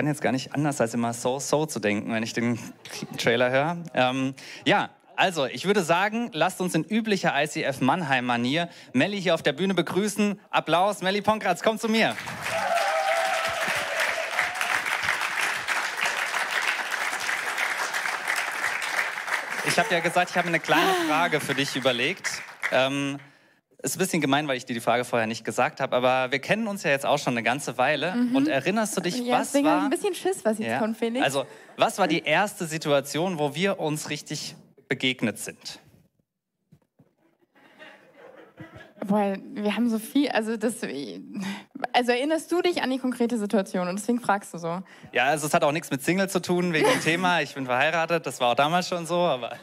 ich kann jetzt gar nicht anders als immer so, so zu denken, wenn ich den Trailer höre. Ähm, ja, also, ich würde sagen, lasst uns in üblicher ICF Mannheim-Manier Melli hier auf der Bühne begrüßen. Applaus, Melli Ponkratz, komm zu mir. Ich habe ja gesagt, ich habe eine kleine Frage für dich überlegt. Ähm, ist ein bisschen gemein, weil ich dir die Frage vorher nicht gesagt habe, aber wir kennen uns ja jetzt auch schon eine ganze Weile. Mhm. Und erinnerst du dich, ja, was deswegen war... Ich ein bisschen Schiss, was jetzt ja, kommt, Felix. Also, was war die erste Situation, wo wir uns richtig begegnet sind? Boah, wir haben so viel, also das, also erinnerst du dich an die konkrete Situation und deswegen fragst du so. Ja, also es hat auch nichts mit Single zu tun wegen dem Thema. Ich bin verheiratet, das war auch damals schon so, aber.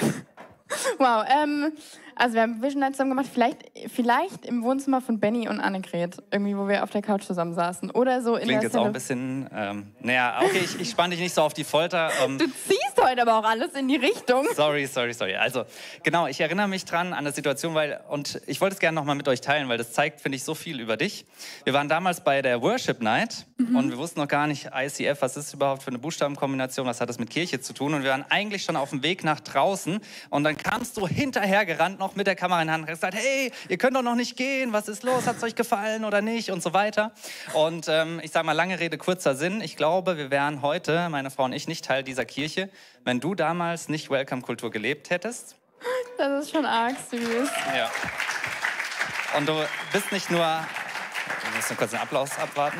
wow, ähm, also wir haben Vision Night zusammen gemacht, vielleicht, vielleicht im Wohnzimmer von Benny und Annegret, irgendwie, wo wir auf der Couch zusammen saßen. Oder so in Klingt der jetzt auch ein bisschen, ähm, naja, okay, ich, ich spann dich nicht so auf die Folter. Ähm, du ziehst heute aber auch alles in die Richtung. Sorry, sorry, sorry. Also, genau, ich erinnere mich dran an eine Situation, weil, und ich wollte es gerne nochmal mit euch teilen, weil das zeigt, finde ich, so viel über dich. Wir waren damals bei der Worship Night mhm. und wir wussten noch gar nicht, ICF, was ist überhaupt für eine Buchstabenkombination, was hat das mit Kirche zu tun? Und wir waren eigentlich schon auf dem Weg nach draußen und dann kamst du hinterhergerannt noch mit der Kamera in Hand und gesagt, hey, ihr könnt doch noch nicht gehen, was ist los, hat es euch gefallen oder nicht und so weiter. Und ähm, ich sage mal, lange Rede, kurzer Sinn. Ich glaube, wir wären heute, meine Frau und ich, nicht Teil dieser Kirche, wenn du damals nicht Welcome-Kultur gelebt hättest. Das ist schon arg süß. Ja. Und du bist nicht nur, wir müssen kurz einen Applaus abwarten.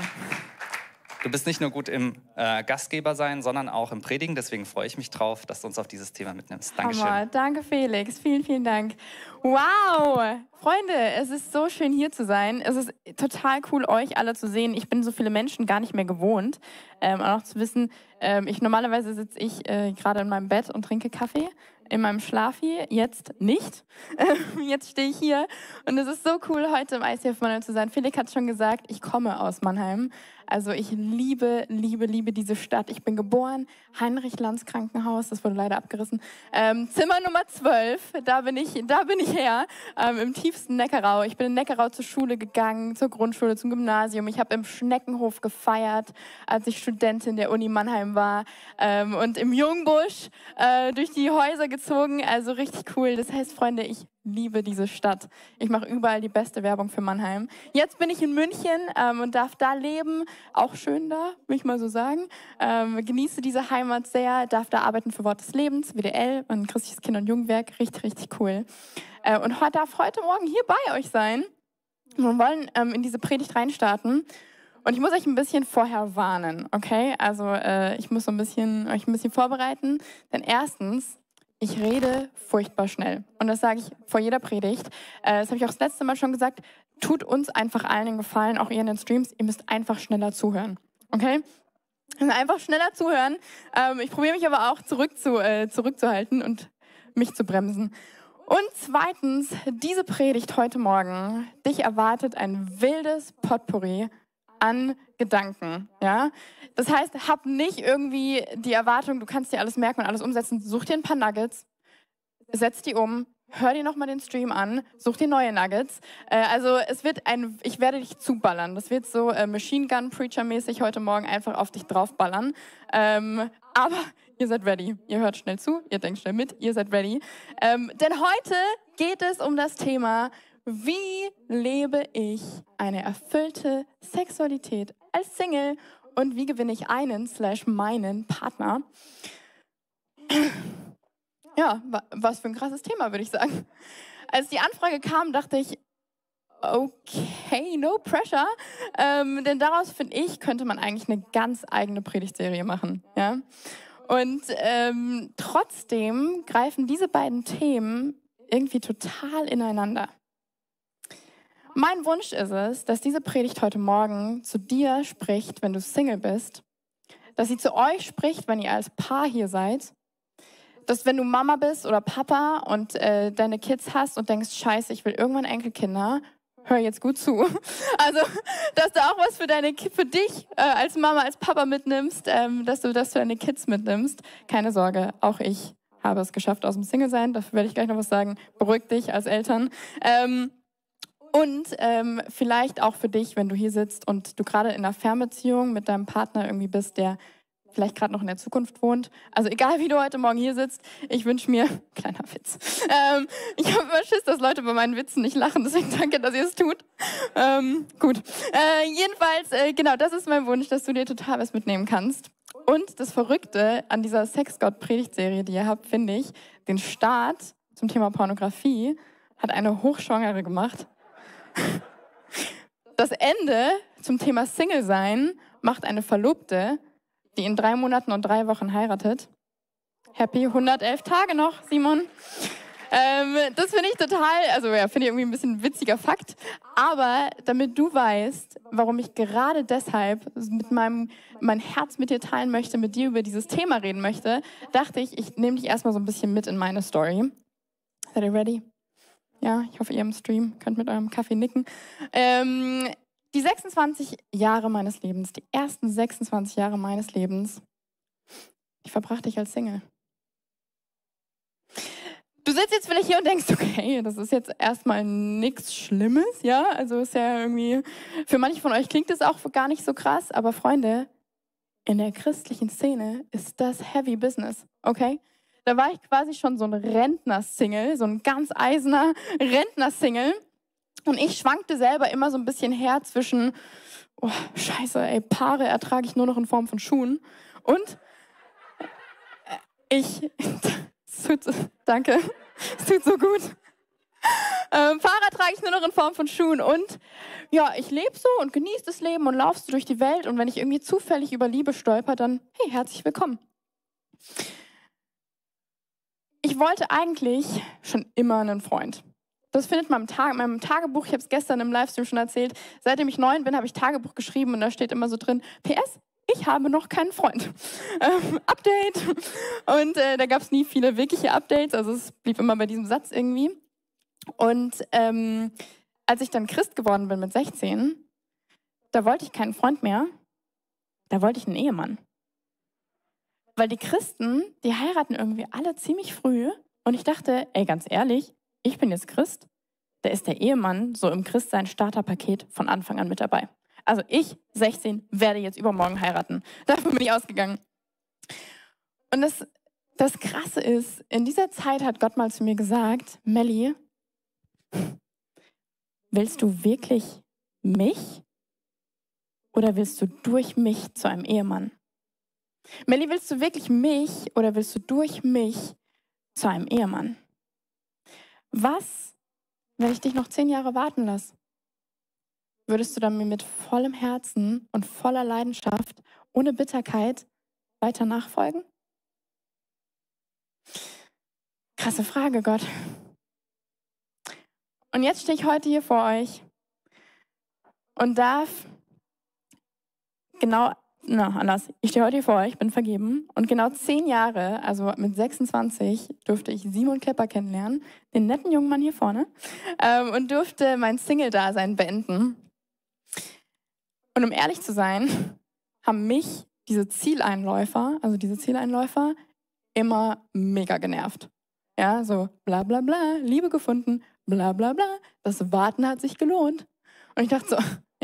Du bist nicht nur gut im äh, Gastgeber sein, sondern auch im Predigen. Deswegen freue ich mich drauf, dass du uns auf dieses Thema mitnimmst. Dankeschön. Hammer. Danke, Felix. Vielen, vielen Dank. Wow! Freunde, es ist so schön hier zu sein. Es ist total cool, euch alle zu sehen. Ich bin so viele Menschen gar nicht mehr gewohnt. Ähm, auch zu wissen, ähm, ich normalerweise sitze ich äh, gerade in meinem Bett und trinke Kaffee in meinem Schlafi, jetzt nicht. jetzt stehe ich hier und es ist so cool, heute im ICF Mannheim zu sein. Felix hat schon gesagt, ich komme aus Mannheim. Also ich liebe, liebe, liebe diese Stadt. Ich bin geboren, Heinrich-Lanz Krankenhaus, das wurde leider abgerissen. Ähm, Zimmer Nummer 12, da bin ich, da bin ich her, ähm, im tiefsten Neckarau. Ich bin in Neckarau zur Schule gegangen, zur Grundschule, zum Gymnasium. Ich habe im Schneckenhof gefeiert, als ich Studentin der Uni Mannheim war. Ähm, und im Jungbusch äh, durch die Häuser gezogen. Also richtig cool. Das heißt, Freunde, ich liebe diese Stadt. Ich mache überall die beste Werbung für Mannheim. Jetzt bin ich in München ähm, und darf da leben. Auch schön da, will ich mal so sagen. Ähm, genieße diese Heimat sehr, darf da arbeiten für Wort des Lebens, WDL und Christliches Kinder- und Jugendwerk. Richtig, richtig cool. Äh, und heute darf heute Morgen hier bei euch sein. Wir wollen ähm, in diese Predigt reinstarten. Und ich muss euch ein bisschen vorher warnen, okay? Also äh, ich muss so ein bisschen, euch ein bisschen vorbereiten. Denn erstens ich rede furchtbar schnell. Und das sage ich vor jeder Predigt. Äh, das habe ich auch das letzte Mal schon gesagt. Tut uns einfach allen den Gefallen, auch ihr in den Streams, ihr müsst einfach schneller zuhören. Okay? Einfach schneller zuhören. Ähm, ich probiere mich aber auch zurück zu, äh, zurückzuhalten und mich zu bremsen. Und zweitens, diese Predigt heute Morgen, dich erwartet ein wildes Potpourri an Gedanken. Ja? Das heißt, hab nicht irgendwie die Erwartung, du kannst dir alles merken und alles umsetzen. Such dir ein paar Nuggets, setz die um, hör dir nochmal den Stream an, such dir neue Nuggets. Äh, also es wird ein, ich werde dich zuballern. Das wird so äh, Machine Gun Preacher mäßig heute Morgen einfach auf dich draufballern. Ähm, aber ihr seid ready. Ihr hört schnell zu, ihr denkt schnell mit, ihr seid ready. Ähm, denn heute geht es um das Thema wie lebe ich eine erfüllte Sexualität als Single und wie gewinne ich einen slash meinen Partner? Ja, was für ein krasses Thema, würde ich sagen. Als die Anfrage kam, dachte ich, okay, no pressure. Ähm, denn daraus, finde ich, könnte man eigentlich eine ganz eigene Predigtserie machen. Ja? Und ähm, trotzdem greifen diese beiden Themen irgendwie total ineinander. Mein Wunsch ist es, dass diese Predigt heute Morgen zu dir spricht, wenn du Single bist, dass sie zu euch spricht, wenn ihr als Paar hier seid, dass wenn du Mama bist oder Papa und äh, deine Kids hast und denkst, scheiße, ich will irgendwann Enkelkinder, hör jetzt gut zu. Also, dass du auch was für deine für dich äh, als Mama, als Papa mitnimmst, ähm, dass du das für deine Kids mitnimmst. Keine Sorge, auch ich habe es geschafft aus dem Single sein. Dafür werde ich gleich noch was sagen. Beruhig dich als Eltern. Ähm, Und ähm, vielleicht auch für dich, wenn du hier sitzt und du gerade in einer Fernbeziehung mit deinem Partner irgendwie bist, der vielleicht gerade noch in der Zukunft wohnt. Also egal, wie du heute Morgen hier sitzt, ich wünsche mir, kleiner Witz, ähm, ich habe immer Schiss, dass Leute bei meinen Witzen nicht lachen, deswegen danke, dass ihr es tut. Ähm, gut, äh, jedenfalls, äh, genau, das ist mein Wunsch, dass du dir total was mitnehmen kannst. Und das Verrückte an dieser Sexgott-Predigtserie, die ihr habt, finde ich, den Start zum Thema Pornografie hat eine Hochschwangere gemacht. Das Ende zum Thema Single sein macht eine Verlobte, die in drei Monaten und drei Wochen heiratet. Happy 111 Tage noch, Simon. Ähm, das finde ich total, also ja, finde ich irgendwie ein bisschen ein witziger Fakt. Aber damit du weißt, warum ich gerade deshalb mit meinem mein Herz mit dir teilen möchte, mit dir über dieses Thema reden möchte, dachte ich, ich nehme dich erstmal so ein bisschen mit in meine Story. Seid ihr ready? Ja, ich hoffe, ihr im Stream könnt mit eurem Kaffee nicken. Ähm, die 26 Jahre meines Lebens, die ersten 26 Jahre meines Lebens, die verbrachte ich als Single. Du sitzt jetzt vielleicht hier und denkst, okay, das ist jetzt erstmal nichts Schlimmes, ja? Also ist ja irgendwie, für manche von euch klingt das auch gar nicht so krass, aber Freunde, in der christlichen Szene ist das Heavy Business, okay? Da war ich quasi schon so ein Rentner-Single, so ein ganz eisener Rentner-Single. Und ich schwankte selber immer so ein bisschen her zwischen, oh, scheiße, ey, Paare ertrage ich nur noch in Form von Schuhen. Und ich, tut, danke, es tut so gut. Ähm, Fahrrad trage ich nur noch in Form von Schuhen und ja, ich lebe so und genieße das Leben und laufe so durch die Welt und wenn ich irgendwie zufällig über Liebe stolper, dann hey, herzlich willkommen. Ich wollte eigentlich schon immer einen Freund. Das findet man im Tag, in meinem Tagebuch. Ich habe es gestern im Livestream schon erzählt. Seitdem ich neun bin, habe ich Tagebuch geschrieben und da steht immer so drin: PS, ich habe noch keinen Freund. Ähm, Update. Und äh, da gab es nie viele wirkliche Updates. Also es blieb immer bei diesem Satz irgendwie. Und ähm, als ich dann Christ geworden bin mit 16, da wollte ich keinen Freund mehr. Da wollte ich einen Ehemann. Weil die Christen, die heiraten irgendwie alle ziemlich früh. Und ich dachte, ey, ganz ehrlich, ich bin jetzt Christ, da ist der Ehemann so im Christsein Starterpaket von Anfang an mit dabei. Also ich, 16, werde jetzt übermorgen heiraten. Davon bin ich ausgegangen. Und das, das Krasse ist, in dieser Zeit hat Gott mal zu mir gesagt, Melly, willst du wirklich mich oder willst du durch mich zu einem Ehemann? Melly, willst du wirklich mich oder willst du durch mich zu einem Ehemann? Was, wenn ich dich noch zehn Jahre warten lasse? Würdest du dann mir mit vollem Herzen und voller Leidenschaft, ohne Bitterkeit weiter nachfolgen? Krasse Frage, Gott. Und jetzt stehe ich heute hier vor euch und darf genau na, anders. Ich stehe heute hier vor euch, bin vergeben. Und genau zehn Jahre, also mit 26, durfte ich Simon Klepper kennenlernen, den netten jungen Mann hier vorne, ähm, und durfte mein Single-Dasein beenden. Und um ehrlich zu sein, haben mich diese Zieleinläufer, also diese Zieleinläufer, immer mega genervt. Ja, so bla bla bla, Liebe gefunden, bla bla bla, das Warten hat sich gelohnt. Und ich dachte so,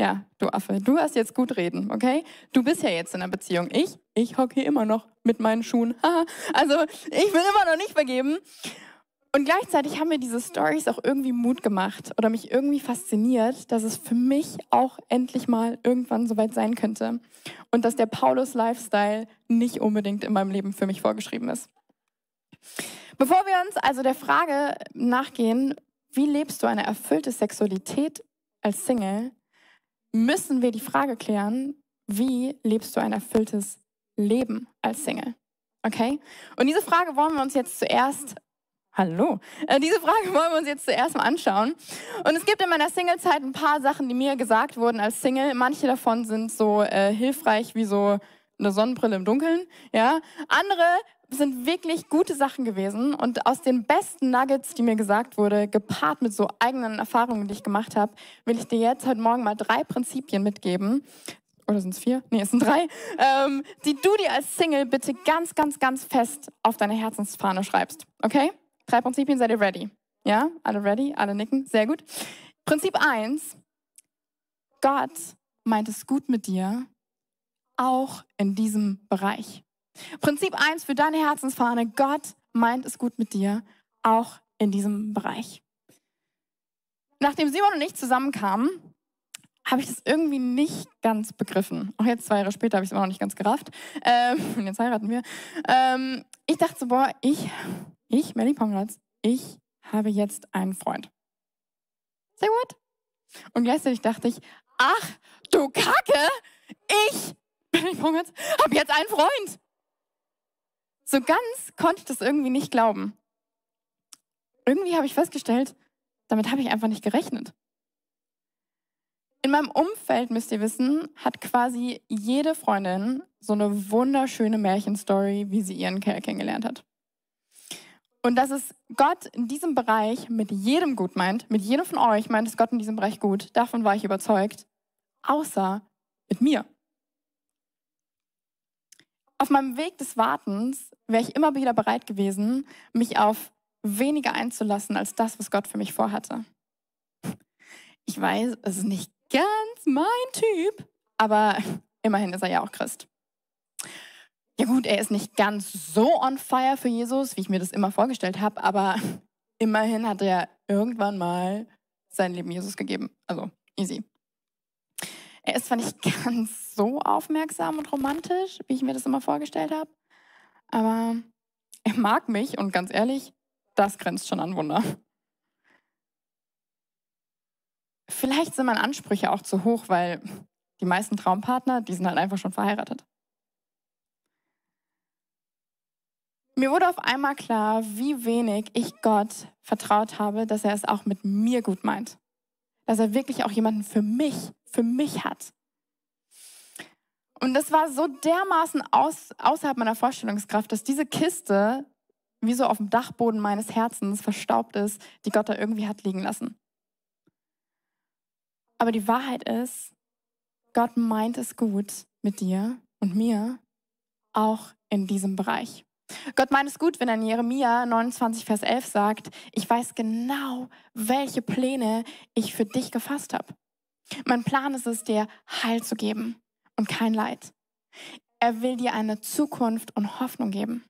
ja, du Affe, du hast jetzt gut reden, okay? Du bist ja jetzt in einer Beziehung. Ich, ich hocke hier immer noch mit meinen Schuhen. also, ich bin immer noch nicht vergeben. Und gleichzeitig haben mir diese Stories auch irgendwie Mut gemacht oder mich irgendwie fasziniert, dass es für mich auch endlich mal irgendwann soweit sein könnte und dass der Paulus Lifestyle nicht unbedingt in meinem Leben für mich vorgeschrieben ist. Bevor wir uns also der Frage nachgehen, wie lebst du eine erfüllte Sexualität als Single, müssen wir die Frage klären, wie lebst du ein erfülltes Leben als Single? Okay? Und diese Frage wollen wir uns jetzt zuerst Hallo. Äh, diese Frage wollen wir uns jetzt zuerst mal anschauen. Und es gibt in meiner Singlezeit ein paar Sachen, die mir gesagt wurden als Single. Manche davon sind so äh, hilfreich wie so eine Sonnenbrille im Dunkeln. Ja. Andere sind wirklich gute Sachen gewesen. Und aus den besten Nuggets, die mir gesagt wurde, gepaart mit so eigenen Erfahrungen, die ich gemacht habe, will ich dir jetzt heute Morgen mal drei Prinzipien mitgeben. Oder sind es vier? Nee, es sind drei. Ähm, die du dir als Single bitte ganz, ganz, ganz fest auf deine Herzensfahne schreibst. Okay? Drei Prinzipien, seid ihr ready? Ja? Alle ready? Alle nicken? Sehr gut. Prinzip 1, Gott meint es gut mit dir, auch in diesem Bereich. Prinzip 1 für deine Herzensfahne, Gott meint es gut mit dir, auch in diesem Bereich. Nachdem Simon und ich zusammenkamen, habe ich das irgendwie nicht ganz begriffen. Auch jetzt, zwei Jahre später, habe ich es immer noch nicht ganz gerafft. Ähm, und jetzt heiraten wir. Ähm, ich dachte so, boah, ich, ich, Melly Pongratz, ich habe jetzt einen Freund. Say what? Und gleichzeitig dachte ich, ach, du Kacke, ich, Melly Pongratz, habe jetzt einen Freund. So ganz konnte ich das irgendwie nicht glauben. Irgendwie habe ich festgestellt, damit habe ich einfach nicht gerechnet. In meinem Umfeld, müsst ihr wissen, hat quasi jede Freundin so eine wunderschöne Märchenstory, wie sie ihren Kerl kennengelernt hat. Und dass es Gott in diesem Bereich mit jedem gut meint, mit jedem von euch meint es Gott in diesem Bereich gut, davon war ich überzeugt, außer mit mir. Auf meinem Weg des Wartens wäre ich immer wieder bereit gewesen, mich auf weniger einzulassen als das, was Gott für mich vorhatte. Ich weiß, es ist nicht ganz mein Typ, aber immerhin ist er ja auch Christ. Ja gut, er ist nicht ganz so on fire für Jesus, wie ich mir das immer vorgestellt habe, aber immerhin hat er irgendwann mal sein Leben Jesus gegeben. Also easy. Er ist zwar nicht ganz so aufmerksam und romantisch, wie ich mir das immer vorgestellt habe, aber er mag mich und ganz ehrlich, das grenzt schon an Wunder. Vielleicht sind meine Ansprüche auch zu hoch, weil die meisten Traumpartner, die sind halt einfach schon verheiratet. Mir wurde auf einmal klar, wie wenig ich Gott vertraut habe, dass er es auch mit mir gut meint. Dass er wirklich auch jemanden für mich, für mich hat. Und das war so dermaßen aus, außerhalb meiner Vorstellungskraft, dass diese Kiste wie so auf dem Dachboden meines Herzens verstaubt ist, die Gott da irgendwie hat liegen lassen. Aber die Wahrheit ist, Gott meint es gut mit dir und mir, auch in diesem Bereich. Gott meint es gut, wenn er in Jeremia 29, Vers 11 sagt, ich weiß genau, welche Pläne ich für dich gefasst habe. Mein Plan ist es, dir Heil zu geben und kein Leid. Er will dir eine Zukunft und Hoffnung geben.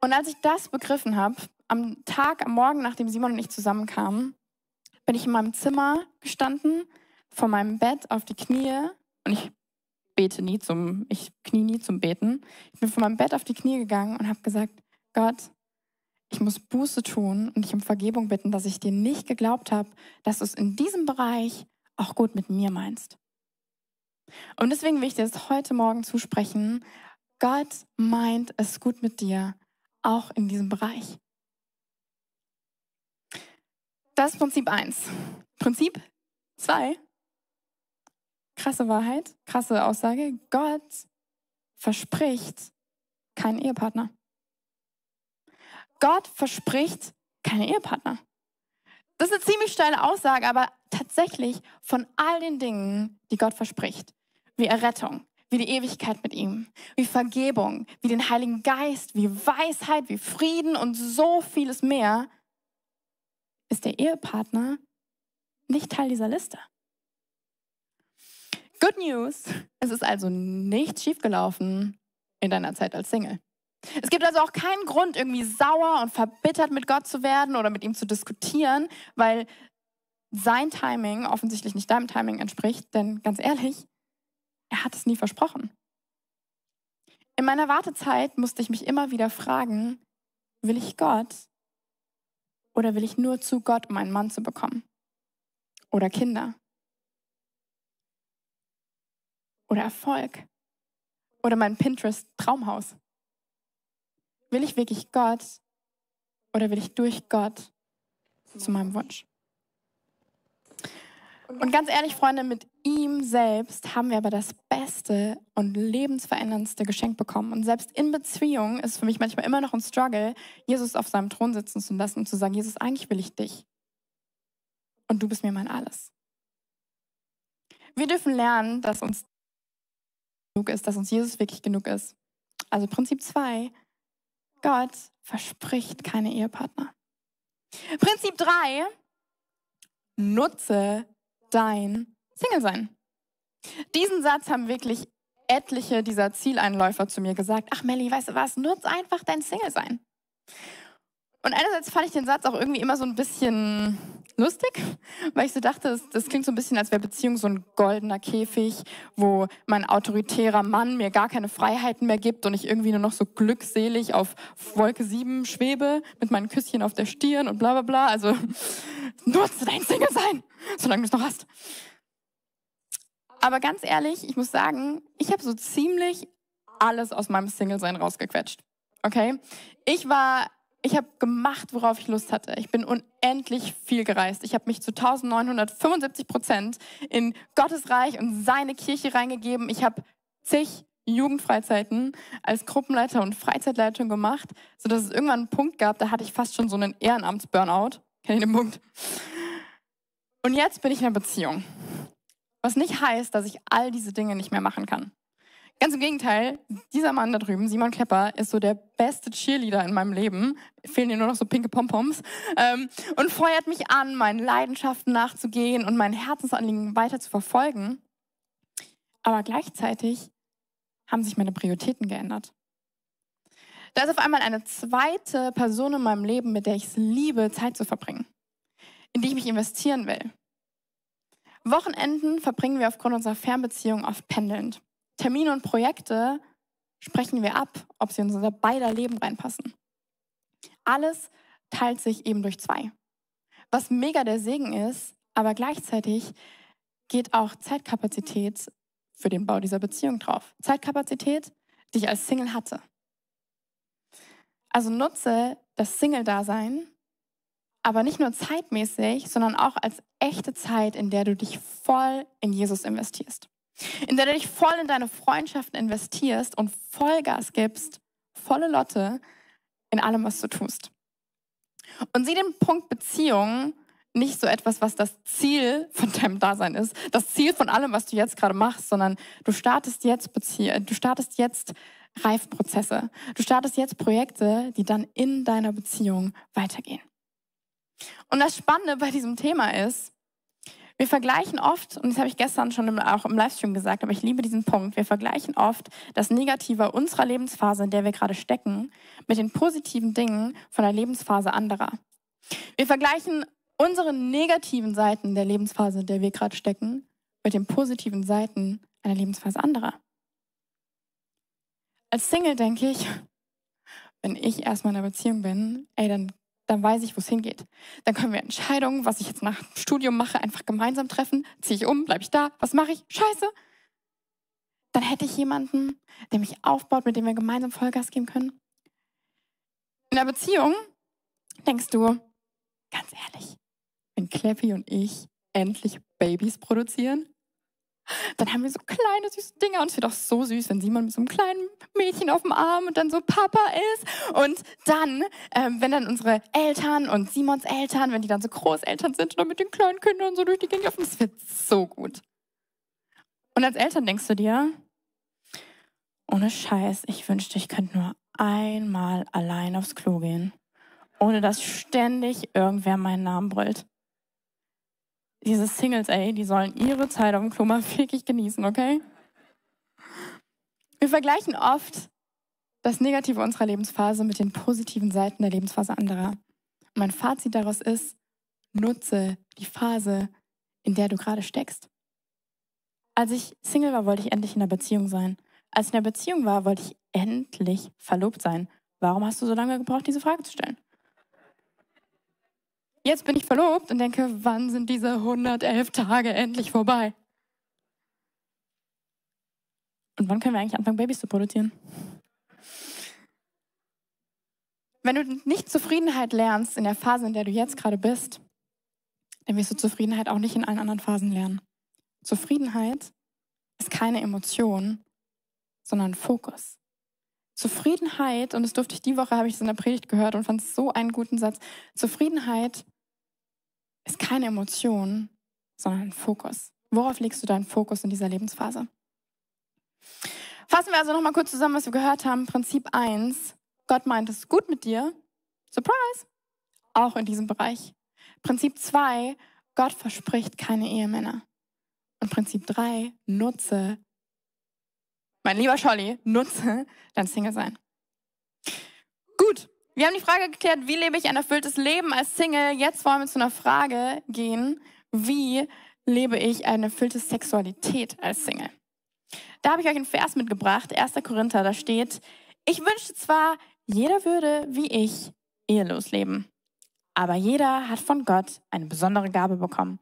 Und als ich das begriffen habe, am Tag, am Morgen, nachdem Simon und ich zusammenkamen, bin ich in meinem Zimmer gestanden, vor meinem Bett auf die Knie und ich bete nie zum, ich knie nie zum Beten. Ich bin von meinem Bett auf die Knie gegangen und habe gesagt, Gott, ich muss Buße tun und dich um Vergebung bitten, dass ich dir nicht geglaubt habe, dass du es in diesem Bereich auch gut mit mir meinst. Und deswegen will ich dir das heute Morgen zusprechen. Gott meint es gut mit dir auch in diesem Bereich. Das ist Prinzip 1. Prinzip 2. Krasse Wahrheit, krasse Aussage. Gott verspricht keinen Ehepartner. Gott verspricht keinen Ehepartner. Das ist eine ziemlich steile Aussage, aber tatsächlich von all den Dingen, die Gott verspricht, wie Errettung, wie die Ewigkeit mit ihm, wie Vergebung, wie den Heiligen Geist, wie Weisheit, wie Frieden und so vieles mehr, ist der Ehepartner nicht Teil dieser Liste. Good News, es ist also nichts schiefgelaufen in deiner Zeit als Single. Es gibt also auch keinen Grund, irgendwie sauer und verbittert mit Gott zu werden oder mit ihm zu diskutieren, weil sein Timing offensichtlich nicht deinem Timing entspricht. Denn ganz ehrlich, er hat es nie versprochen. In meiner Wartezeit musste ich mich immer wieder fragen, will ich Gott oder will ich nur zu Gott, um einen Mann zu bekommen? Oder Kinder? Oder Erfolg? Oder mein Pinterest-Traumhaus? Will ich wirklich Gott oder will ich durch Gott zu meinem Wunsch? Und ganz ehrlich, Freunde, mit ihm selbst haben wir aber das beste und lebensveränderndste Geschenk bekommen. Und selbst in Beziehungen ist für mich manchmal immer noch ein Struggle, Jesus auf seinem Thron sitzen zu lassen und zu sagen, Jesus, eigentlich will ich dich. Und du bist mir mein Alles. Wir dürfen lernen, dass uns genug ist, dass uns Jesus wirklich genug ist. Also Prinzip 2, Gott verspricht keine Ehepartner. Prinzip 3, nutze dein Single-Sein. Diesen Satz haben wirklich etliche dieser Zieleinläufer zu mir gesagt. Ach Melly, weißt du was, nutz einfach dein Single-Sein. Und einerseits fand ich den Satz auch irgendwie immer so ein bisschen lustig, weil ich so dachte, das, das klingt so ein bisschen, als wäre Beziehung so ein goldener Käfig, wo mein autoritärer Mann mir gar keine Freiheiten mehr gibt und ich irgendwie nur noch so glückselig auf Wolke 7 schwebe mit meinen Küsschen auf der Stirn und bla bla bla. Also nutze dein Single sein, solange du es noch hast. Aber ganz ehrlich, ich muss sagen, ich habe so ziemlich alles aus meinem Single-Sein rausgequetscht. Okay? Ich war ich habe gemacht, worauf ich Lust hatte. Ich bin unendlich viel gereist. Ich habe mich zu 1975 Prozent in Gottes Reich und seine Kirche reingegeben. Ich habe zig Jugendfreizeiten als Gruppenleiter und Freizeitleitung gemacht, sodass es irgendwann einen Punkt gab, da hatte ich fast schon so einen Ehrenamts-Burnout. Kennt ihr den Punkt? Und jetzt bin ich in einer Beziehung. Was nicht heißt, dass ich all diese Dinge nicht mehr machen kann. Ganz im Gegenteil, dieser Mann da drüben, Simon Klepper, ist so der beste Cheerleader in meinem Leben. Fehlen dir nur noch so pinke Pompoms. Ähm, und feuert mich an, meinen Leidenschaften nachzugehen und mein Herzensanliegen weiter zu verfolgen. Aber gleichzeitig haben sich meine Prioritäten geändert. Da ist auf einmal eine zweite Person in meinem Leben, mit der ich es liebe, Zeit zu verbringen, in die ich mich investieren will. Wochenenden verbringen wir aufgrund unserer Fernbeziehung oft pendelnd. Termine und Projekte sprechen wir ab, ob sie in unser beider Leben reinpassen. Alles teilt sich eben durch zwei. Was mega der Segen ist, aber gleichzeitig geht auch Zeitkapazität für den Bau dieser Beziehung drauf. Zeitkapazität, die ich als Single hatte. Also nutze das Single-Dasein, aber nicht nur zeitmäßig, sondern auch als echte Zeit, in der du dich voll in Jesus investierst in der du dich voll in deine Freundschaften investierst und Vollgas gibst, volle Lotte in allem, was du tust. Und sieh den Punkt Beziehung nicht so etwas, was das Ziel von deinem Dasein ist, das Ziel von allem, was du jetzt gerade machst, sondern du startest jetzt Bezie du startest jetzt Reifprozesse. Du startest jetzt Projekte, die dann in deiner Beziehung weitergehen. Und das Spannende bei diesem Thema ist, wir vergleichen oft, und das habe ich gestern schon auch im Livestream gesagt, aber ich liebe diesen Punkt, wir vergleichen oft das Negative unserer Lebensphase, in der wir gerade stecken, mit den positiven Dingen von der Lebensphase anderer. Wir vergleichen unsere negativen Seiten der Lebensphase, in der wir gerade stecken, mit den positiven Seiten einer Lebensphase anderer. Als Single denke ich, wenn ich erstmal in einer Beziehung bin, ey, dann dann weiß ich, wo es hingeht. Dann können wir Entscheidungen, was ich jetzt nach dem Studium mache, einfach gemeinsam treffen. Ziehe ich um, bleibe ich da, was mache ich? Scheiße. Dann hätte ich jemanden, der mich aufbaut, mit dem wir gemeinsam Vollgas geben können. In der Beziehung denkst du, ganz ehrlich, wenn Clappy und ich endlich Babys produzieren, dann haben wir so kleine süße Dinger und es wird auch so süß, wenn Simon mit so einem kleinen Mädchen auf dem Arm und dann so Papa ist. Und dann, ähm, wenn dann unsere Eltern und Simons Eltern, wenn die dann so Großeltern sind und dann mit den kleinen Kindern so durch die Gegend laufen, das wird so gut. Und als Eltern denkst du dir, ohne Scheiß, ich wünschte, ich könnte nur einmal allein aufs Klo gehen, ohne dass ständig irgendwer meinen Namen brüllt diese Singles, ey, die sollen ihre Zeit auf dem Klo mal wirklich genießen, okay? Wir vergleichen oft das Negative unserer Lebensphase mit den positiven Seiten der Lebensphase anderer. Mein Fazit daraus ist, nutze die Phase, in der du gerade steckst. Als ich Single war, wollte ich endlich in einer Beziehung sein. Als ich in einer Beziehung war, wollte ich endlich verlobt sein. Warum hast du so lange gebraucht, diese Frage zu stellen? Jetzt bin ich verlobt und denke, wann sind diese 111 Tage endlich vorbei? Und wann können wir eigentlich anfangen, Babys zu produzieren? Wenn du nicht Zufriedenheit lernst in der Phase, in der du jetzt gerade bist, dann wirst du Zufriedenheit auch nicht in allen anderen Phasen lernen. Zufriedenheit ist keine Emotion, sondern Fokus. Zufriedenheit, und das durfte ich die Woche, habe ich es in der Predigt gehört und fand es so einen guten Satz. Zufriedenheit ist keine Emotion, sondern ein Fokus. Worauf legst du deinen Fokus in dieser Lebensphase? Fassen wir also nochmal kurz zusammen, was wir gehört haben. Prinzip 1. Gott meint es gut mit dir. Surprise. Auch in diesem Bereich. Prinzip 2. Gott verspricht keine Ehemänner. Und Prinzip 3, nutze, mein lieber Scholli, nutze dein Single-Sein. Wir haben die Frage geklärt, wie lebe ich ein erfülltes Leben als Single? Jetzt wollen wir zu einer Frage gehen, wie lebe ich eine erfüllte Sexualität als Single? Da habe ich euch einen Vers mitgebracht, 1. Korinther, da steht, ich wünschte zwar, jeder würde wie ich ehelos leben. Aber jeder hat von Gott eine besondere Gabe bekommen.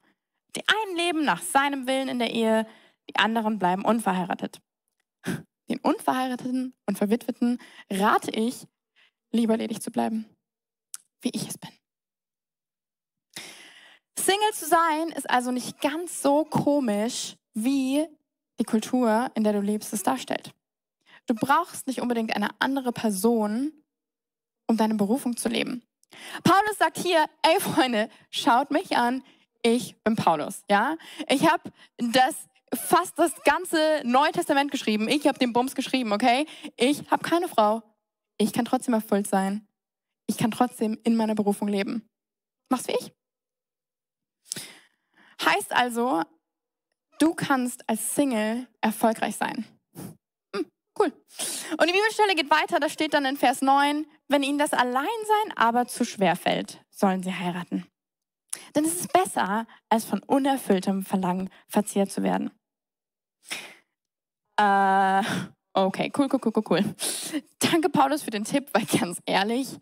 Die einen leben nach seinem Willen in der Ehe, die anderen bleiben unverheiratet. Den Unverheirateten und Verwitweten rate ich, lieber ledig zu bleiben, wie ich es bin. Single zu sein ist also nicht ganz so komisch, wie die Kultur, in der du lebst, es darstellt. Du brauchst nicht unbedingt eine andere Person, um deine Berufung zu leben. Paulus sagt hier, ey Freunde, schaut mich an, ich bin Paulus, ja? Ich habe das fast das ganze Neue Testament geschrieben. Ich habe den Bums geschrieben, okay? Ich habe keine Frau. Ich kann trotzdem erfüllt sein. Ich kann trotzdem in meiner Berufung leben. Mach's wie ich. Heißt also, du kannst als Single erfolgreich sein. Hm, cool. Und die Bibelstelle geht weiter, da steht dann in Vers 9, wenn ihnen das Alleinsein aber zu schwer fällt, sollen sie heiraten. Denn es ist besser, als von unerfülltem Verlangen verzehrt zu werden. Äh, okay, cool, cool, cool, cool, cool. Danke, Paulus, für den Tipp, weil ganz ehrlich,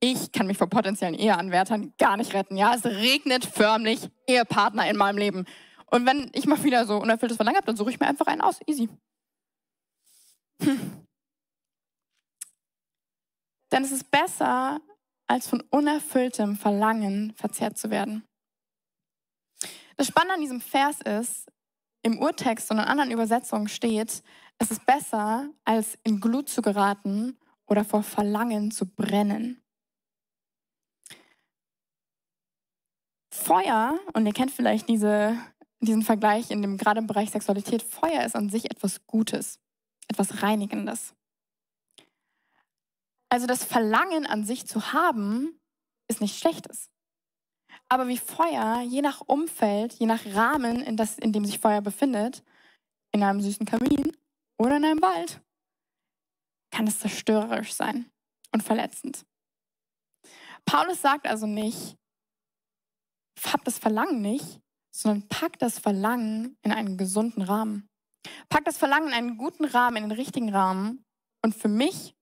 ich kann mich vor potenziellen Eheanwärtern gar nicht retten. Ja, es regnet förmlich Ehepartner in meinem Leben. Und wenn ich mal wieder so unerfülltes Verlangen habe, dann suche ich mir einfach einen aus. Easy. Hm. Denn es ist besser, als von unerfülltem Verlangen verzehrt zu werden. Das Spannende an diesem Vers ist, im Urtext und in anderen Übersetzungen steht, es ist besser, als in Glut zu geraten oder vor Verlangen zu brennen. Feuer, und ihr kennt vielleicht diese, diesen Vergleich in dem, gerade im Bereich Sexualität, Feuer ist an sich etwas Gutes, etwas Reinigendes. Also das Verlangen an sich zu haben, ist nichts Schlechtes. Aber wie Feuer, je nach Umfeld, je nach Rahmen, in, das, in dem sich Feuer befindet, in einem süßen Kamin oder in einem Wald, kann es zerstörerisch sein und verletzend. Paulus sagt also nicht, hab das Verlangen nicht, sondern pack das Verlangen in einen gesunden Rahmen. Pack das Verlangen in einen guten Rahmen, in den richtigen Rahmen. Und für mich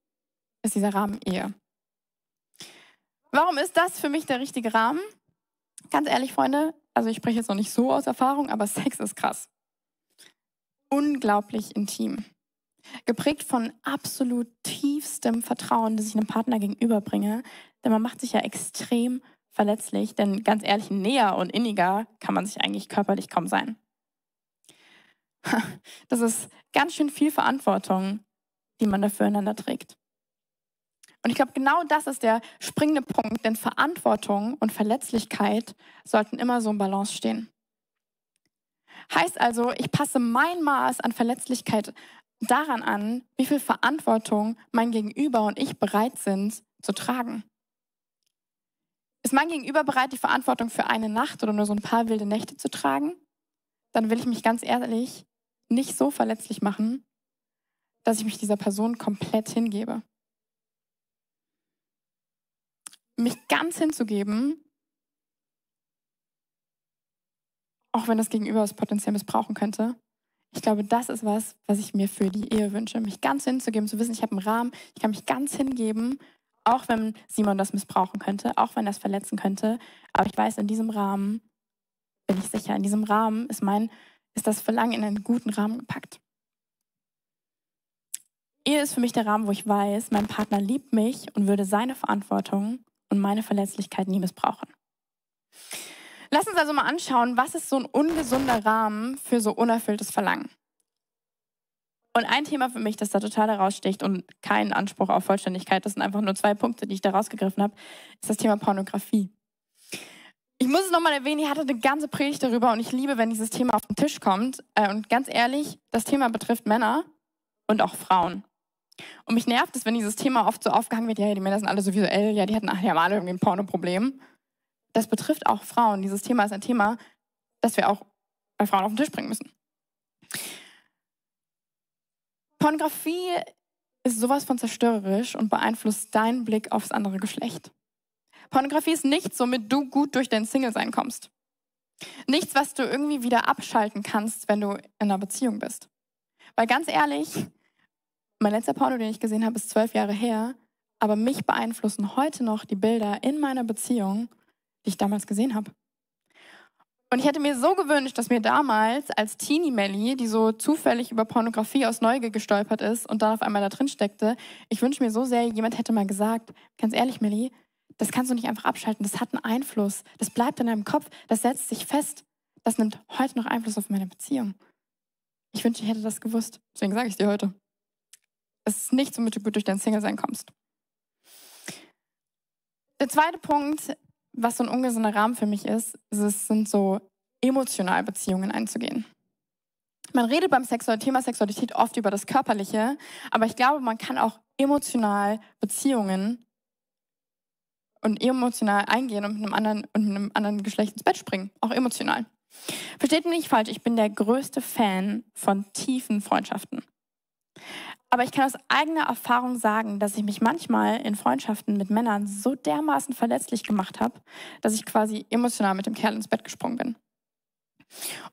ist dieser Rahmen Ehe. Warum ist das für mich der richtige Rahmen? Ganz ehrlich, Freunde, also ich spreche jetzt noch nicht so aus Erfahrung, aber Sex ist krass. Unglaublich intim. Geprägt von absolut tiefstem Vertrauen, das ich einem Partner gegenüberbringe. Denn man macht sich ja extrem verletzlich, denn ganz ehrlich, näher und inniger kann man sich eigentlich körperlich kaum sein. Das ist ganz schön viel Verantwortung, die man dafür einander trägt. Und ich glaube, genau das ist der springende Punkt, denn Verantwortung und Verletzlichkeit sollten immer so im Balance stehen. Heißt also, ich passe mein Maß an Verletzlichkeit daran an, wie viel Verantwortung mein Gegenüber und ich bereit sind zu tragen. Ist mein Gegenüber bereit, die Verantwortung für eine Nacht oder nur so ein paar wilde Nächte zu tragen? Dann will ich mich ganz ehrlich nicht so verletzlich machen, dass ich mich dieser Person komplett hingebe. Mich ganz hinzugeben, auch wenn das Gegenüber es potenziell missbrauchen könnte. Ich glaube, das ist was, was ich mir für die Ehe wünsche. Mich ganz hinzugeben, zu wissen, ich habe einen Rahmen, ich kann mich ganz hingeben, auch wenn Simon das missbrauchen könnte, auch wenn das verletzen könnte. Aber ich weiß, in diesem Rahmen bin ich sicher. In diesem Rahmen ist mein, ist das Verlangen in einen guten Rahmen gepackt. Ehe ist für mich der Rahmen, wo ich weiß, mein Partner liebt mich und würde seine Verantwortung und meine Verletzlichkeit nie missbrauchen. Lass uns also mal anschauen, was ist so ein ungesunder Rahmen für so unerfülltes Verlangen. Und ein Thema für mich, das da total heraussticht und keinen Anspruch auf Vollständigkeit, das sind einfach nur zwei Punkte, die ich da rausgegriffen habe, ist das Thema Pornografie. Ich muss es nochmal erwähnen, ich hatte eine ganze Predigt darüber und ich liebe, wenn dieses Thema auf den Tisch kommt. Äh, und ganz ehrlich, das Thema betrifft Männer und auch Frauen. Und mich nervt es, wenn dieses Thema oft so aufgehangen wird, ja, die Männer sind alle so visuell, ja, die hatten ach, ja, alle irgendwie ein Pornoproblem. das betrifft auch Frauen. Dieses Thema ist ein Thema, das wir auch bei Frauen auf den Tisch bringen müssen. Pornografie ist sowas von zerstörerisch und beeinflusst deinen Blick aufs andere Geschlecht. Pornografie ist nichts, womit du gut durch dein Single-Sein kommst. Nichts, was du irgendwie wieder abschalten kannst, wenn du in einer Beziehung bist. Weil ganz ehrlich, mein letzter Porno, den ich gesehen habe, ist zwölf Jahre her, aber mich beeinflussen heute noch die Bilder in meiner Beziehung, die ich damals gesehen habe. Und ich hätte mir so gewünscht, dass mir damals als Teenie Melly, die so zufällig über Pornografie aus Neugier gestolpert ist und dann auf einmal da drin steckte, ich wünsche mir so sehr, jemand hätte mal gesagt, ganz ehrlich Melly, das kannst du nicht einfach abschalten, das hat einen Einfluss, das bleibt in deinem Kopf, das setzt sich fest, das nimmt heute noch Einfluss auf meine Beziehung. Ich wünsche, ich hätte das gewusst, deswegen sage ich es dir heute. Es ist nichts, womit du gut durch dein Single sein kommst. Der zweite Punkt was so ein ungesunder Rahmen für mich ist, es sind so emotional Beziehungen einzugehen. Man redet beim Sexual Thema Sexualität oft über das Körperliche, aber ich glaube, man kann auch emotional Beziehungen und emotional eingehen und mit einem anderen, und mit einem anderen Geschlecht ins Bett springen. Auch emotional. Versteht mich nicht falsch, ich bin der größte Fan von tiefen Freundschaften. Aber ich kann aus eigener Erfahrung sagen, dass ich mich manchmal in Freundschaften mit Männern so dermaßen verletzlich gemacht habe, dass ich quasi emotional mit dem Kerl ins Bett gesprungen bin.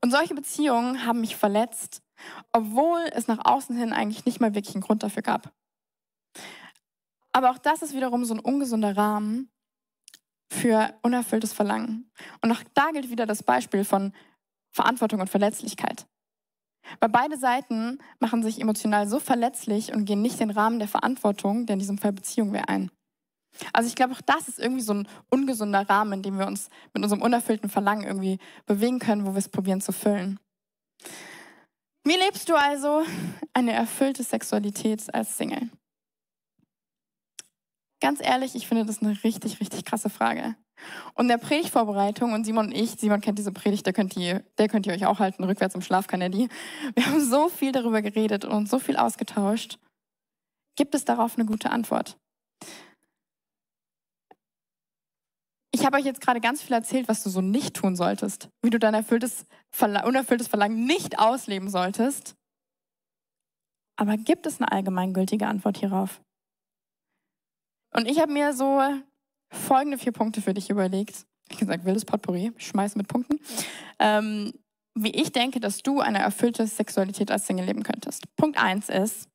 Und solche Beziehungen haben mich verletzt, obwohl es nach außen hin eigentlich nicht mal wirklich einen Grund dafür gab. Aber auch das ist wiederum so ein ungesunder Rahmen für unerfülltes Verlangen. Und auch da gilt wieder das Beispiel von Verantwortung und Verletzlichkeit. Weil beide Seiten machen sich emotional so verletzlich und gehen nicht den Rahmen der Verantwortung, der in diesem Fall Beziehung wäre, ein. Also ich glaube, auch das ist irgendwie so ein ungesunder Rahmen, in dem wir uns mit unserem unerfüllten Verlangen irgendwie bewegen können, wo wir es probieren zu füllen. Wie lebst du also eine erfüllte Sexualität als Single? Ganz ehrlich, ich finde das eine richtig, richtig krasse Frage. Und der Predigtvorbereitung, und Simon und ich, Simon kennt diese Predigt, der könnt, ihr, der könnt ihr euch auch halten, rückwärts im Schlaf kann er die. Wir haben so viel darüber geredet und so viel ausgetauscht. Gibt es darauf eine gute Antwort? Ich habe euch jetzt gerade ganz viel erzählt, was du so nicht tun solltest, wie du dein erfülltes, unerfülltes Verlangen nicht ausleben solltest. Aber gibt es eine allgemeingültige Antwort hierauf? Und ich habe mir so folgende vier Punkte für dich überlegt. Ich gesagt, wildes Potpourri, schmeiß mit Punkten. Ähm, wie ich denke, dass du eine erfüllte Sexualität als Single leben könntest. Punkt eins ist,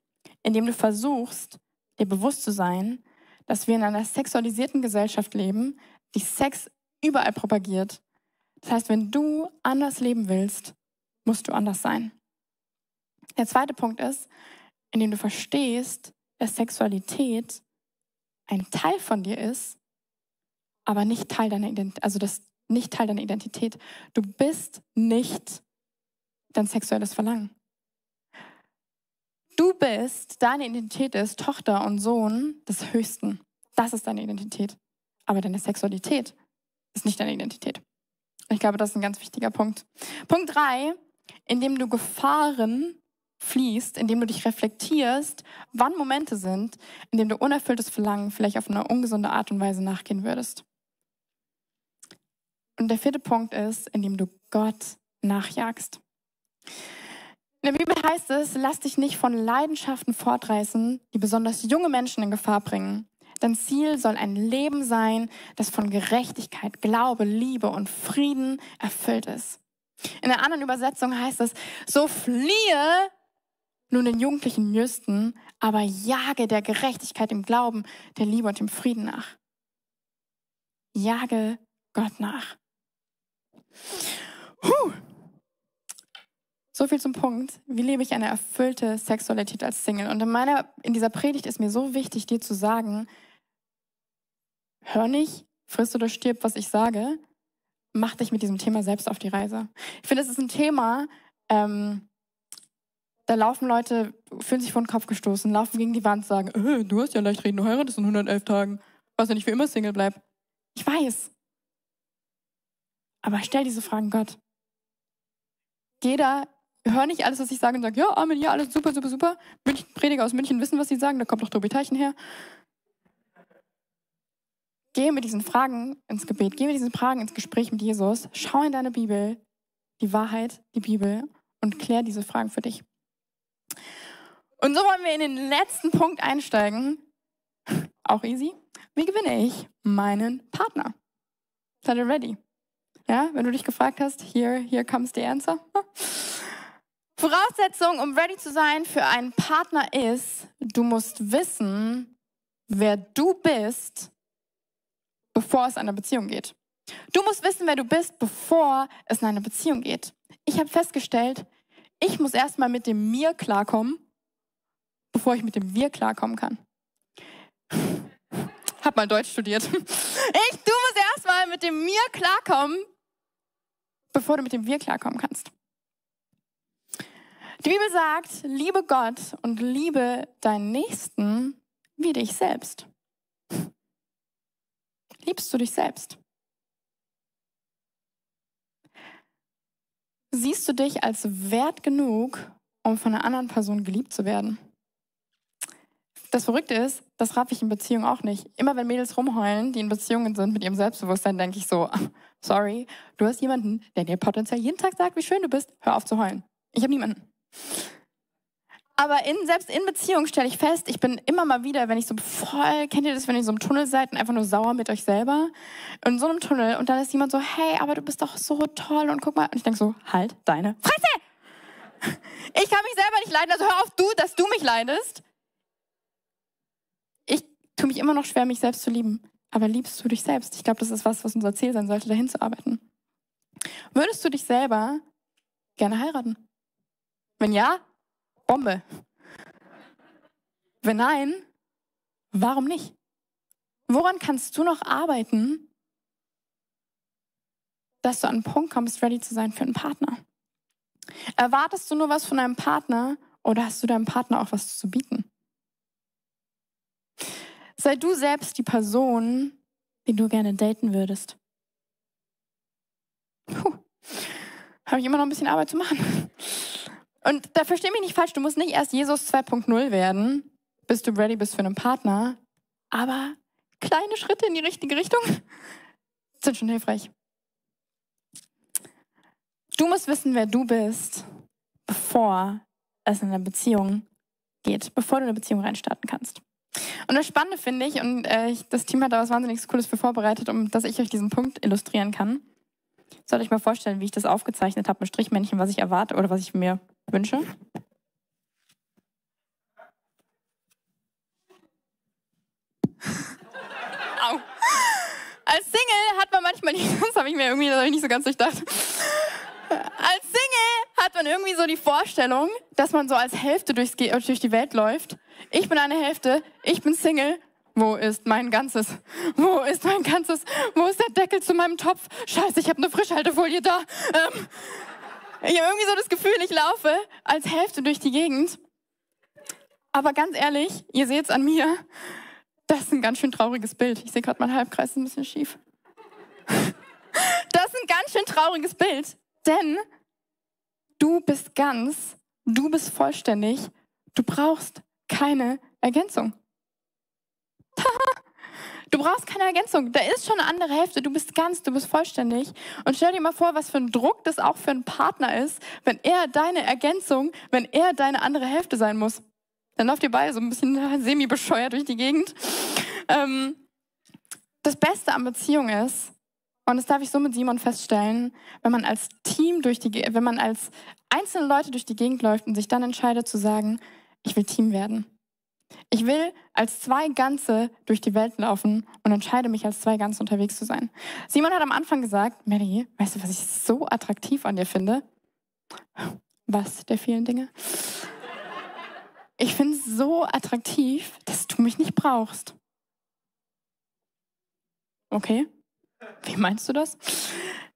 indem du versuchst, dir bewusst zu sein, dass wir in einer sexualisierten Gesellschaft leben, die Sex überall propagiert. Das heißt, wenn du anders leben willst, musst du anders sein. Der zweite Punkt ist, indem du verstehst, dass Sexualität ein Teil von dir ist, aber nicht Teil deiner Identität, also das nicht Teil deiner Identität. Du bist nicht dein sexuelles Verlangen. Du bist, deine Identität ist Tochter und Sohn des Höchsten. Das ist deine Identität. Aber deine Sexualität ist nicht deine Identität. Ich glaube, das ist ein ganz wichtiger Punkt. Punkt drei, indem du Gefahren fließt, indem du dich reflektierst, wann Momente sind, in denen du unerfülltes Verlangen vielleicht auf eine ungesunde Art und Weise nachgehen würdest. Und der vierte Punkt ist, indem du Gott nachjagst. In der Bibel heißt es, lass dich nicht von Leidenschaften fortreißen, die besonders junge Menschen in Gefahr bringen. Dein Ziel soll ein Leben sein, das von Gerechtigkeit, Glaube, Liebe und Frieden erfüllt ist. In der anderen Übersetzung heißt es, so fliehe nun den jugendlichen Jüsten, aber jage der Gerechtigkeit, dem Glauben, der Liebe und dem Frieden nach. Jage Gott nach. Puh. So viel zum Punkt. Wie lebe ich eine erfüllte Sexualität als Single? Und in meiner, in dieser Predigt ist mir so wichtig, dir zu sagen, hör nicht, frisst oder stirb, was ich sage. Mach dich mit diesem Thema selbst auf die Reise. Ich finde, es ist ein Thema, ähm, da laufen Leute, fühlen sich vor den Kopf gestoßen, laufen gegen die Wand, sagen, äh, du hast ja leicht reden, du heiratest in 111 Tagen, was ja nicht für immer Single bleibt. Ich weiß. Aber stell diese Fragen Gott. Geh da, hör nicht alles, was ich sage und sag, ja, Amen, ja, alles super, super, super. München, Prediger aus München wissen, was sie sagen, da kommt doch Tobi Teichen her. geh mit diesen Fragen ins Gebet, geh mit diesen Fragen ins Gespräch mit Jesus, schau in deine Bibel, die Wahrheit, die Bibel und klär diese Fragen für dich. Und so wollen wir in den letzten Punkt einsteigen. Auch easy. Wie gewinne ich meinen Partner? Seid ihr ready? Ja, wenn du dich gefragt hast, here, here comes the answer. Voraussetzung, um ready zu sein für einen Partner ist, du musst wissen, wer du bist, bevor es in eine Beziehung geht. Du musst wissen, wer du bist, bevor es in eine Beziehung geht. Ich habe festgestellt, ich muss erstmal mit dem Mir klarkommen, bevor ich mit dem Wir klarkommen kann. Hab mal Deutsch studiert. Ich, du musst erstmal mit dem Mir klarkommen, bevor du mit dem Wir klarkommen kannst. Die Bibel sagt, liebe Gott und liebe deinen Nächsten wie dich selbst. Liebst du dich selbst? Siehst du dich als wert genug, um von einer anderen Person geliebt zu werden? Das Verrückte ist, das raff ich in Beziehungen auch nicht. Immer wenn Mädels rumheulen, die in Beziehungen sind mit ihrem Selbstbewusstsein, denke ich so, sorry, du hast jemanden, der dir potenziell jeden Tag sagt, wie schön du bist, hör auf zu heulen. Ich habe niemanden. Aber in, selbst in Beziehungen stelle ich fest, ich bin immer mal wieder, wenn ich so voll, kennt ihr das, wenn ihr so im Tunnel seid und einfach nur sauer mit euch selber? In so einem Tunnel und dann ist jemand so, hey, aber du bist doch so toll und guck mal. Und ich denke so, halt deine Fresse! Ich kann mich selber nicht leiden, also hör auf du, dass du mich leidest. Ich tue mich immer noch schwer, mich selbst zu lieben. Aber liebst du dich selbst? Ich glaube, das ist was, was unser Ziel sein sollte, dahin zu arbeiten. Würdest du dich selber gerne heiraten? Wenn ja, Bombe. Wenn nein, warum nicht? Woran kannst du noch arbeiten, dass du an einen Punkt kommst, ready zu sein für einen Partner? Erwartest du nur was von deinem Partner oder hast du deinem Partner auch was zu bieten? Sei du selbst die Person, die du gerne daten würdest. Puh, habe ich immer noch ein bisschen Arbeit zu machen. Und da versteh mich nicht falsch, du musst nicht erst Jesus 2.0 werden, bis du ready bist für einen Partner, aber kleine Schritte in die richtige Richtung sind schon hilfreich. Du musst wissen, wer du bist, bevor es in eine Beziehung geht, bevor du eine Beziehung reinstarten kannst. Und das Spannende finde ich, und äh, das Team hat da was wahnsinnig Cooles für vorbereitet, um dass ich euch diesen Punkt illustrieren kann. Soll ich mal vorstellen, wie ich das aufgezeichnet habe mit Strichmännchen, was ich erwarte oder was ich mir wünsche? Au. Als Single hat man manchmal nicht, das habe ich mir irgendwie das ich nicht so ganz durchdacht. Als Single hat man irgendwie so die Vorstellung, dass man so als Hälfte durchs, durch die Welt läuft. Ich bin eine Hälfte, ich bin Single wo ist mein Ganzes? Wo ist mein Ganzes? Wo ist der Deckel zu meinem Topf? Scheiße, ich habe eine Frischhaltefolie da. Ähm, ich habe irgendwie so das Gefühl, ich laufe als Hälfte durch die Gegend. Aber ganz ehrlich, ihr seht es an mir, das ist ein ganz schön trauriges Bild. Ich sehe gerade, mein Halbkreis ist ein bisschen schief. Das ist ein ganz schön trauriges Bild, denn du bist ganz, du bist vollständig, du brauchst keine Ergänzung. Du brauchst keine Ergänzung. Da ist schon eine andere Hälfte. Du bist ganz, du bist vollständig. Und stell dir mal vor, was für ein Druck das auch für einen Partner ist, wenn er deine Ergänzung, wenn er deine andere Hälfte sein muss. Dann lauft ihr beide so ein bisschen semi-bescheuert durch die Gegend. Ähm, das Beste an Beziehung ist, und das darf ich so mit Simon feststellen, wenn man als Team durch die, wenn man als einzelne Leute durch die Gegend läuft und sich dann entscheidet zu sagen, ich will Team werden. Ich will als zwei Ganze durch die Welt laufen und entscheide mich als zwei Ganze unterwegs zu sein. Simon hat am Anfang gesagt, Mary, weißt du, was ich so attraktiv an dir finde? Was der vielen Dinge? Ich finde es so attraktiv, dass du mich nicht brauchst. Okay, wie meinst du das?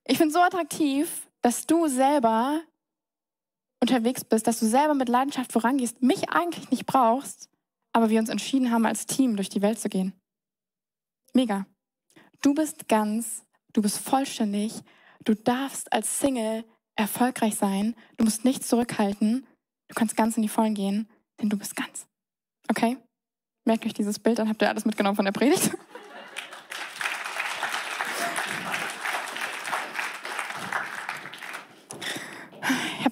Ich es so attraktiv, dass du selber unterwegs bist, dass du selber mit Leidenschaft vorangehst, mich eigentlich nicht brauchst aber wir uns entschieden haben, als Team durch die Welt zu gehen. Mega. Du bist ganz, du bist vollständig, du darfst als Single erfolgreich sein, du musst nichts zurückhalten, du kannst ganz in die Vollen gehen, denn du bist ganz. Okay? Merkt euch dieses Bild, dann habt ihr alles mitgenommen von der Predigt.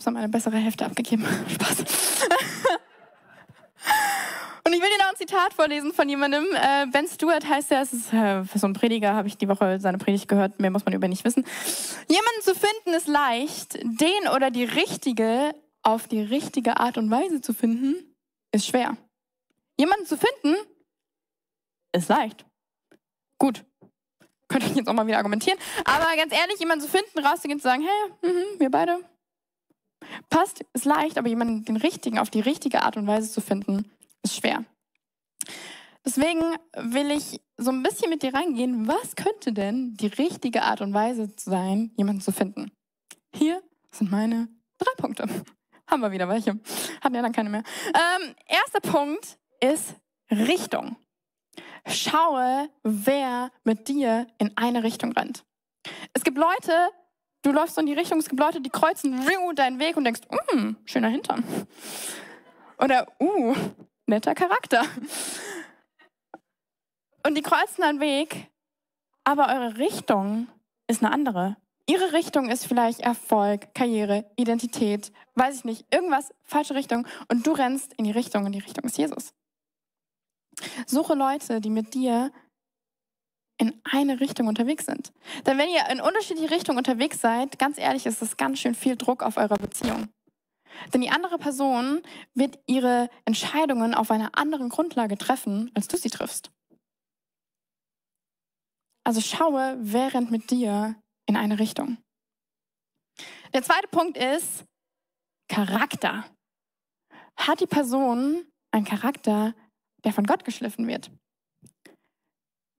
Es an meine bessere Hälfte abgegeben. Spaß. Und ich will dir noch ein Zitat vorlesen von jemandem. Äh, ben Stewart heißt er, es ist äh, so ein Prediger, habe ich die Woche seine Predigt gehört, mehr muss man über ihn nicht wissen. Jemanden zu finden ist leicht, den oder die richtige auf die richtige Art und Weise zu finden, ist schwer. Jemanden zu finden, ist leicht. Gut. Könnte ich jetzt auch mal wieder argumentieren. Aber ganz ehrlich, jemanden zu finden, rauszugehen und zu sagen, hey, mh, wir beide, passt, ist leicht, aber jemanden den richtigen auf die richtige Art und Weise zu finden, ist schwer. Deswegen will ich so ein bisschen mit dir reingehen, was könnte denn die richtige Art und Weise sein, jemanden zu finden? Hier sind meine drei Punkte. Haben wir wieder welche. Hatten ja dann keine mehr. Ähm, erster Punkt ist Richtung. Schaue, wer mit dir in eine Richtung rennt. Es gibt Leute, du läufst so in die Richtung, es gibt Leute, die kreuzen deinen Weg und denkst, mm, schöner Hintern. Oder, uh, netter Charakter. Und die kreuzen einen Weg, aber eure Richtung ist eine andere. Ihre Richtung ist vielleicht Erfolg, Karriere, Identität, weiß ich nicht, irgendwas, falsche Richtung. Und du rennst in die Richtung und die Richtung ist Jesus. Suche Leute, die mit dir in eine Richtung unterwegs sind. Denn wenn ihr in unterschiedliche Richtungen unterwegs seid, ganz ehrlich, ist das ganz schön viel Druck auf eurer Beziehung. Denn die andere Person wird ihre Entscheidungen auf einer anderen Grundlage treffen, als du sie triffst. Also schaue, wer rennt mit dir in eine Richtung. Der zweite Punkt ist Charakter. Hat die Person einen Charakter, der von Gott geschliffen wird?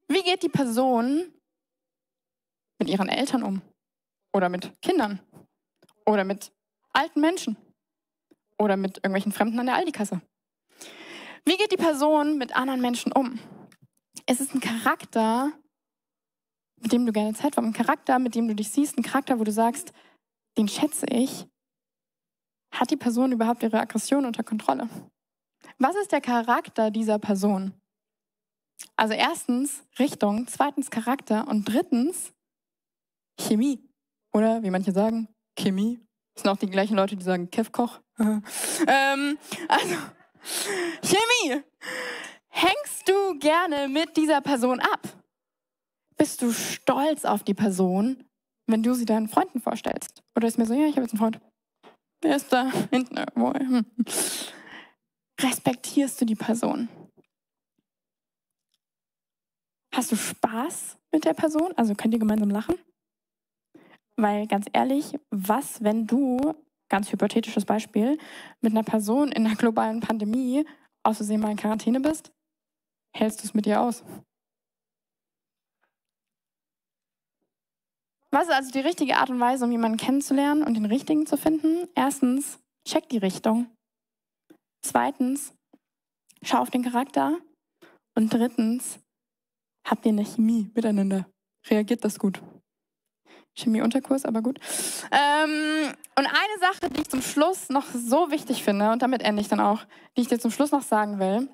Wie geht die Person mit ihren Eltern um? Oder mit Kindern? Oder mit alten Menschen? Oder mit irgendwelchen Fremden an der Aldi-Kasse. Wie geht die Person mit anderen Menschen um? Es ist ein Charakter, mit dem du gerne Zeit verbringst, ein Charakter, mit dem du dich siehst, ein Charakter, wo du sagst, den schätze ich. Hat die Person überhaupt ihre Aggression unter Kontrolle? Was ist der Charakter dieser Person? Also erstens Richtung, zweitens Charakter und drittens Chemie. Oder wie manche sagen, Chemie. Das sind auch die gleichen Leute, die sagen Kevkoch. ähm, also, Chemie. Hängst du gerne mit dieser Person ab? Bist du stolz auf die Person, wenn du sie deinen Freunden vorstellst? Oder ist mir so, ja, ich habe jetzt einen Freund. Der ist da hinten irgendwo. Hm. Respektierst du die Person? Hast du Spaß mit der Person? Also könnt ihr gemeinsam lachen? Weil ganz ehrlich, was, wenn du ganz hypothetisches Beispiel, mit einer Person in einer globalen Pandemie aus Versehen mal in Quarantäne bist, hältst du es mit dir aus? Was ist also die richtige Art und Weise, um jemanden kennenzulernen und den richtigen zu finden? Erstens, check die Richtung. Zweitens, schau auf den Charakter. Und drittens, habt ihr eine Chemie miteinander? Reagiert das gut? Chemie-Unterkurs, aber gut. Ähm, und eine Sache, die ich zum Schluss noch so wichtig finde, und damit ende ich dann auch, die ich dir zum Schluss noch sagen will,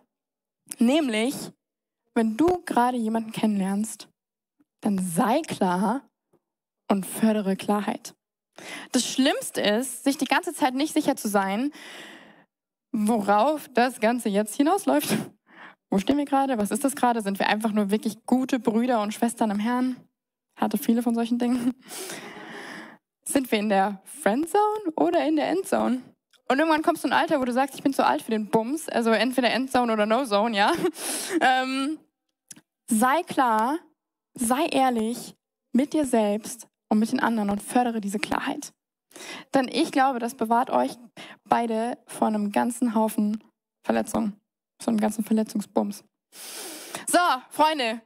nämlich, wenn du gerade jemanden kennenlernst, dann sei klar und fördere Klarheit. Das Schlimmste ist, sich die ganze Zeit nicht sicher zu sein, worauf das Ganze jetzt hinausläuft. Wo stehen wir gerade? Was ist das gerade? Sind wir einfach nur wirklich gute Brüder und Schwestern im Herrn? Hatte viele von solchen Dingen. Sind wir in der Friendzone oder in der Endzone? Und irgendwann kommst du in ein Alter, wo du sagst, ich bin zu alt für den Bums, also entweder Endzone oder No-Zone, ja. Ähm, sei klar, sei ehrlich mit dir selbst und mit den anderen und fördere diese Klarheit. Denn ich glaube, das bewahrt euch beide vor einem ganzen Haufen Verletzungen, so einem ganzen Verletzungsbums. So, Freunde,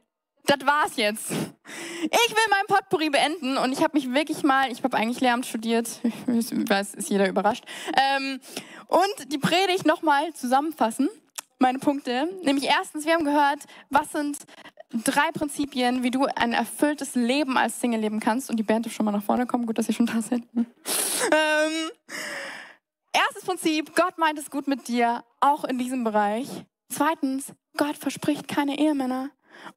das war's jetzt. Ich will mein Potpourri beenden und ich habe mich wirklich mal, ich habe eigentlich Lehramt studiert, ich weiß, ist jeder überrascht, ähm, und die Predigt nochmal zusammenfassen, meine Punkte. Nämlich erstens, wir haben gehört, was sind drei Prinzipien, wie du ein erfülltes Leben als Single leben kannst. Und die Band darf schon mal nach vorne kommen, gut, dass ihr schon da seid. ähm, erstes Prinzip, Gott meint es gut mit dir, auch in diesem Bereich. Zweitens, Gott verspricht keine Ehemänner.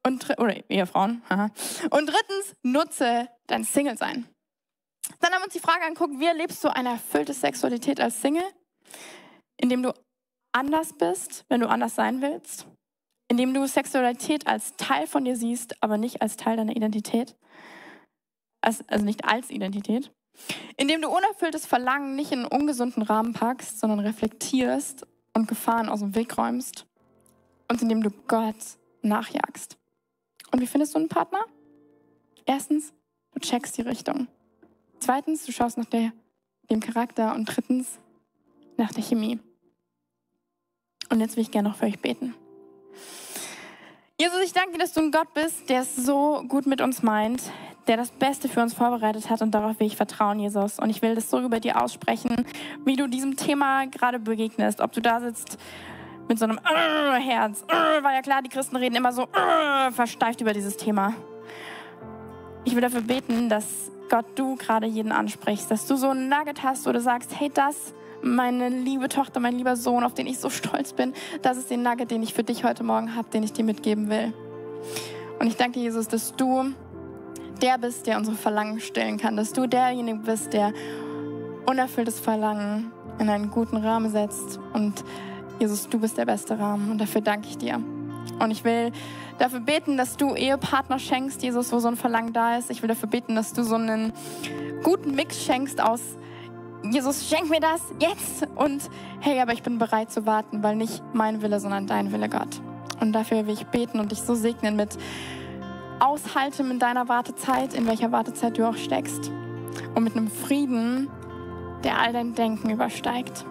Und, oder Ehefrauen. Aha. Und drittens, nutze dein Single-Sein. Dann haben wir uns die Frage angeguckt, wie erlebst du eine erfüllte Sexualität als Single? Indem du anders bist, wenn du anders sein willst. Indem du Sexualität als Teil von dir siehst, aber nicht als Teil deiner Identität. Also nicht als Identität. Indem du unerfülltes Verlangen nicht in einen ungesunden Rahmen packst, sondern reflektierst und Gefahren aus dem Weg räumst. Und indem du Gott nachjagst. Und wie findest du einen Partner? Erstens, du checkst die Richtung. Zweitens, du schaust nach der, dem Charakter. Und drittens, nach der Chemie. Und jetzt will ich gerne noch für euch beten. Jesus, ich danke dir, dass du ein Gott bist, der es so gut mit uns meint, der das Beste für uns vorbereitet hat und darauf will ich vertrauen, Jesus. Und ich will das so über dir aussprechen, wie du diesem Thema gerade begegnest. Ob du da sitzt mit so einem uh, Herz, uh, weil ja klar, die Christen reden immer so uh, versteift über dieses Thema. Ich will dafür beten, dass Gott du gerade jeden ansprichst, dass du so ein Nugget hast, du sagst, hey, das, meine liebe Tochter, mein lieber Sohn, auf den ich so stolz bin, das ist der Nugget, den ich für dich heute Morgen habe, den ich dir mitgeben will. Und ich danke Jesus, dass du der bist, der unsere Verlangen stillen kann, dass du derjenige bist, der unerfülltes Verlangen in einen guten Rahmen setzt. Und Jesus, du bist der beste Rahmen und dafür danke ich dir. Und ich will dafür beten, dass du Ehepartner schenkst, Jesus, wo so ein Verlangen da ist. Ich will dafür beten, dass du so einen guten Mix schenkst aus Jesus, schenk mir das jetzt und hey, aber ich bin bereit zu warten, weil nicht mein Wille, sondern dein Wille, Gott. Und dafür will ich beten und dich so segnen mit Aushalten in deiner Wartezeit, in welcher Wartezeit du auch steckst. Und mit einem Frieden, der all dein Denken übersteigt.